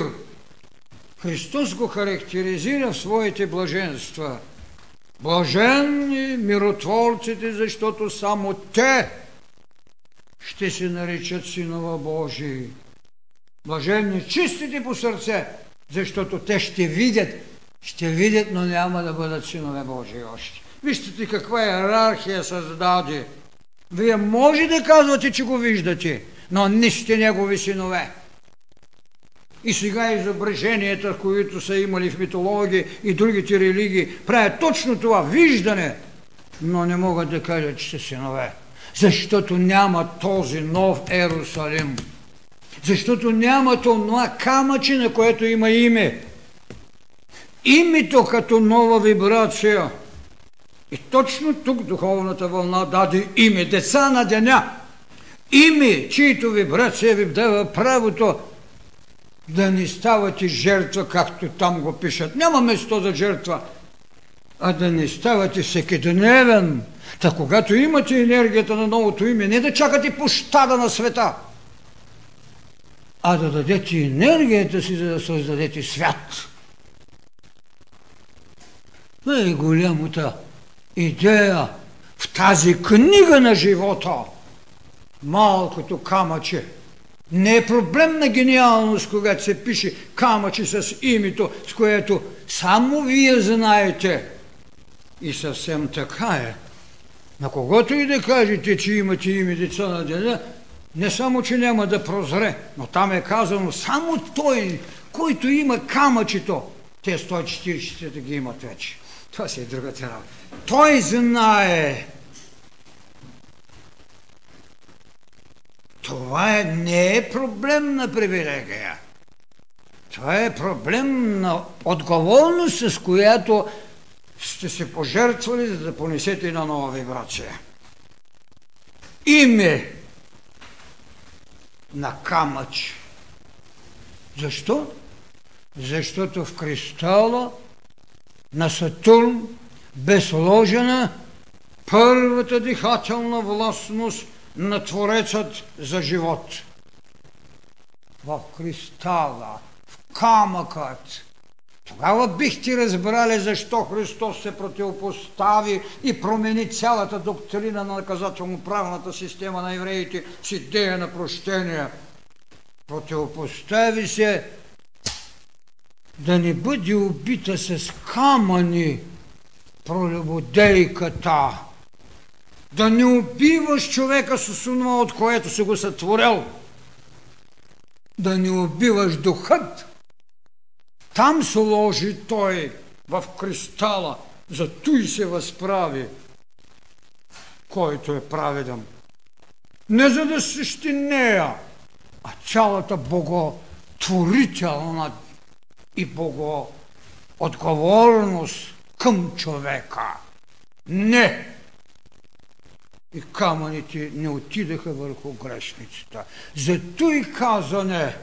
Speaker 1: Христос го характеризира в своите блаженства. Блаженни миротворците, защото само те ще се наричат синова Божии. Блаженни чистите по сърце, защото те ще видят, ще видят, но няма да бъдат синове Божии още. Вижте каква иерархия създаде. Вие може да казвате, че го виждате, но не сте негови синове. И сега изображенията, които са имали в митология и другите религии, правят точно това виждане, но не могат да кажат, че са синове. Защото няма този нов Ерусалим. Защото няма това камъче, на което има име. Името като нова вибрация. И точно тук духовната вълна даде име. Деца на деня. Име, чието вибрация ви дава правото да не ставате жертва, както там го пишат. Няма место за жертва, а да не ставате всекидневен. Та когато имате енергията на новото име, не да чакате пощада на света, а да дадете енергията си, за да създадете свят. Най-голямата идея в тази книга на живота, малкото камъче – не е проблем на гениалност, когато се пише камъче с името, с което само вие знаете. И съвсем така е. На когото и да кажете, че имате име деца на деня, не само, че няма да прозре, но там е казано само той, който има камъчето, те 140 да ги имат вече. Това си е другата работа. Той знае Това е, не е проблем на привилегия. Това е проблем на отговорност, с която сте се пожертвали, за да понесете една нова вибрация. Име на камъч. Защо? Защото в кристала на Сатурн бе сложена първата дихателна властност – на Творецът за живот. В кристала, в камъкът. Тогава бихте разбрали защо Христос се противопостави и промени цялата доктрина на наказателно-правната система на евреите с идея на прощение. Противопостави се да не бъде убита с камъни пролюбодейката да не убиваш човека с това, от което си го сътворил. Да не убиваш духът. Там се ложи той в кристала, за той се възправи, който е праведен. Не за да същи нея, а цялата боготворителна и богоотговорност към човека. Не! и камъните не отидаха върху грешницата. Зато и казане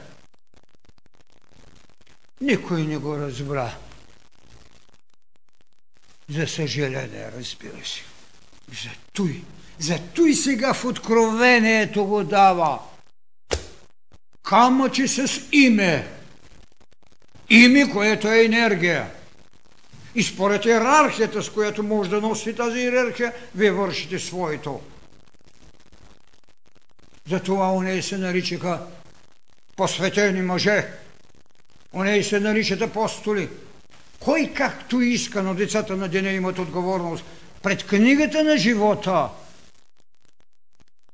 Speaker 1: никой не го разбра. За съжаление, разбира се. Зато и Зато и сега в откровението го дава. Камъче с име. Име, което е енергия. И според иерархията, с която може да носи тази иерархия, вие вършите своето. Затова уне се наричаха посветени мъже. Уне се наричат апостоли. Кой както иска, но децата на деня имат отговорност пред книгата на живота,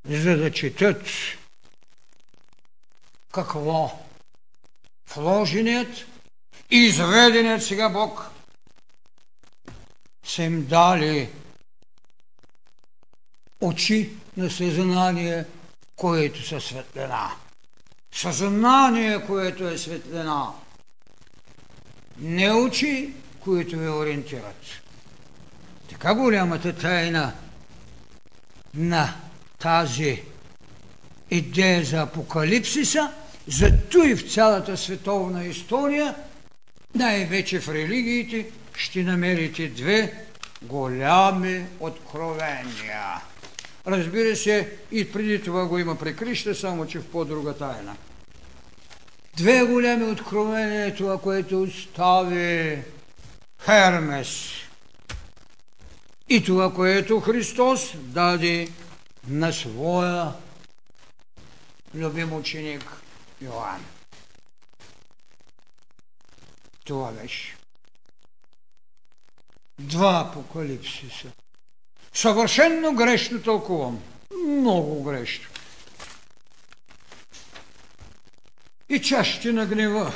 Speaker 1: за да четат какво вложеният и изведеният сега Бог са им дали очи на съзнание, което са светлина. Съзнание, което е светлина. Не очи, които ви ориентират. Така голямата тайна на тази идея за апокалипсиса, зато и в цялата световна история, най-вече в религиите, ще намерите две голями откровения. Разбира се, и преди това го има при Крища, само че в по-друга тайна. Две голями откровения е това, което остави Хермес. И това, което Христос даде на своя любим ученик Йоанн. Това беше. Два апокалипсиса. Съвършенно грешно тълкувам. Много грешно. И чашите на гнева.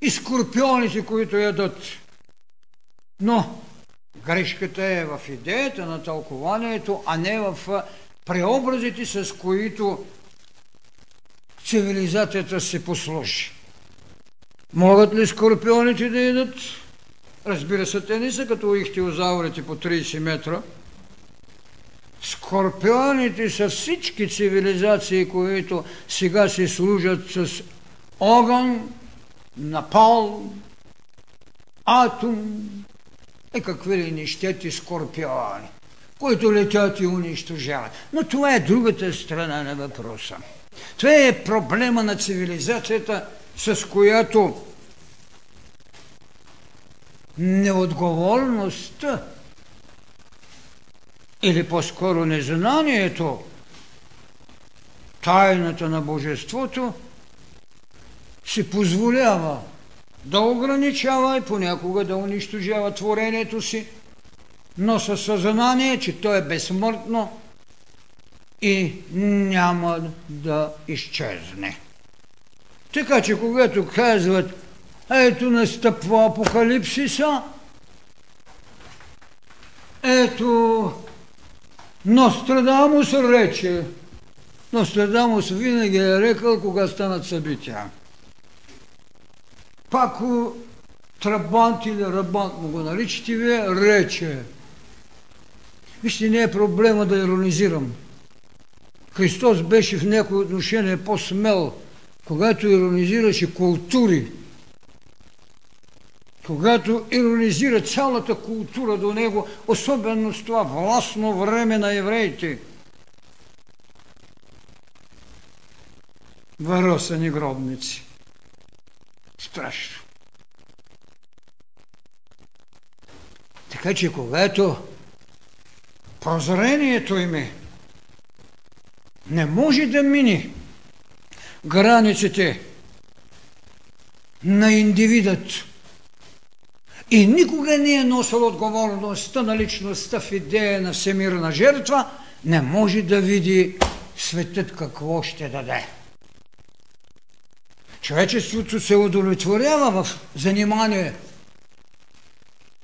Speaker 1: И скорпионите, които ядат. Но грешката е в идеята на тълкованието, а не в преобразите, с които цивилизацията се послужи. Могат ли скорпионите да ядат? Разбира се, те не са като ихтиозаврите по 30 метра. Скорпионите са всички цивилизации, които сега се служат с огън, напал, атом и какви ли нещети скорпиони, които летят и унищожават. Но това е другата страна на въпроса. Това е проблема на цивилизацията, с която неотговорността или по-скоро незнанието, тайната на Божеството, си позволява да ограничава и понякога да унищожава творението си, но със съзнание, че то е безсмъртно и няма да изчезне. Така че когато казват ето настъпва апокалипсиса. Ето Нострадамус рече. Нострадамус винаги е рекал, кога станат събития. Пако Трабант или Рабант му го наричате вие, рече. Вижте, не е проблема да иронизирам. Христос беше в някои отношение по-смел, когато иронизираше култури, когато иронизира цялата култура до него, особено с това властно време на евреите. Варосани гробници. Страшно. Така че когато прозрението им е, не може да мини границите на индивидът, и никога не е носил отговорността на личността в идея на всемирна жертва, не може да види светът какво ще даде. Човечеството се удовлетворява в занимание.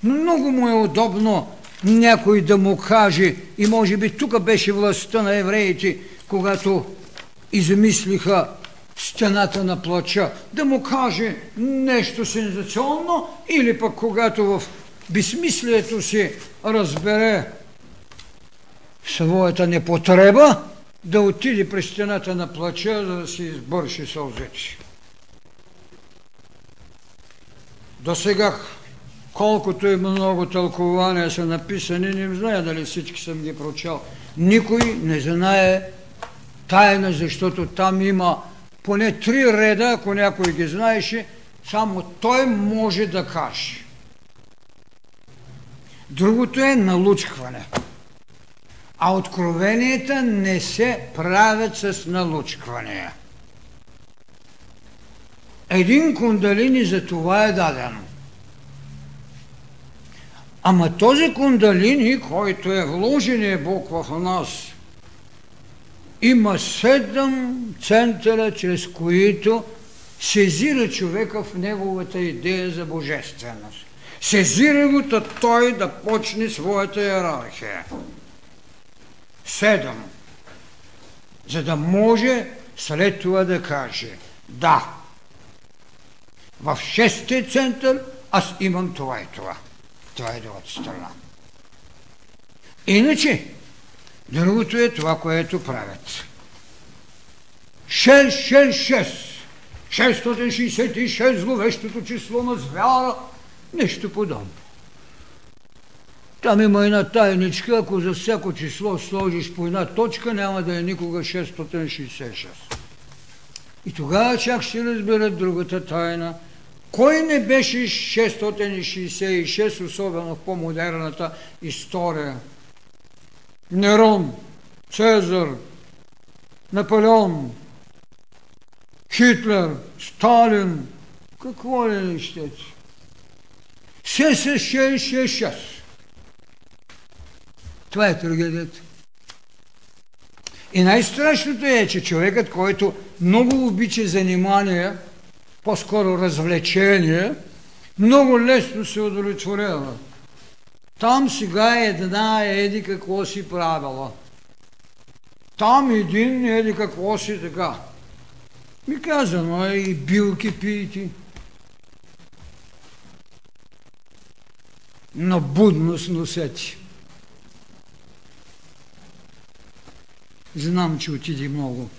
Speaker 1: Много му е удобно някой да му каже, и може би тук беше властта на евреите, когато измислиха стената на плача, да му каже нещо сензационно или пък когато в безсмислието си разбере своята непотреба, да отиде през стената на плача, за да си избърши сълзите. До сега колкото и много тълкования са написани, не знае дали всички съм ги прочел. Никой не знае тайна, защото там има поне три реда, ако някой ги знаеше, само той може да каже. Другото е налучкване. А откровенията не се правят с налучкване. Един кундалини за това е дадено. Ама този кундалини, който е вложен Бог в нас, има седем центъра, чрез които сезира човека в неговата идея за божественост. Сезира го да той да почне своята иерархия. Седем. За да може след това да каже да, в шестия център аз имам това и това. Това е другата страна. Иначе, другото е това, което правят. 666. 666 зловещото число на звяра. Нещо подобно. Там има една тайничка, ако за всяко число сложиш по една точка, няма да е никога 666. И тогава чак ще разберат другата тайна – кой не беше 666, особено в по-модерната история? Нерон, Цезар, Наполеон, Хитлер, Сталин, какво ли не щете? Все с 666. Това е трагедията. И най-страшното е, че човекът, който много обича занимания, по-скоро развлечение, много лесно се удовлетворява. Там сега една еди какво си правила. Там един еди какво си така. Ми казано е и билки пийте. На будност носети. Знам, че отиде много.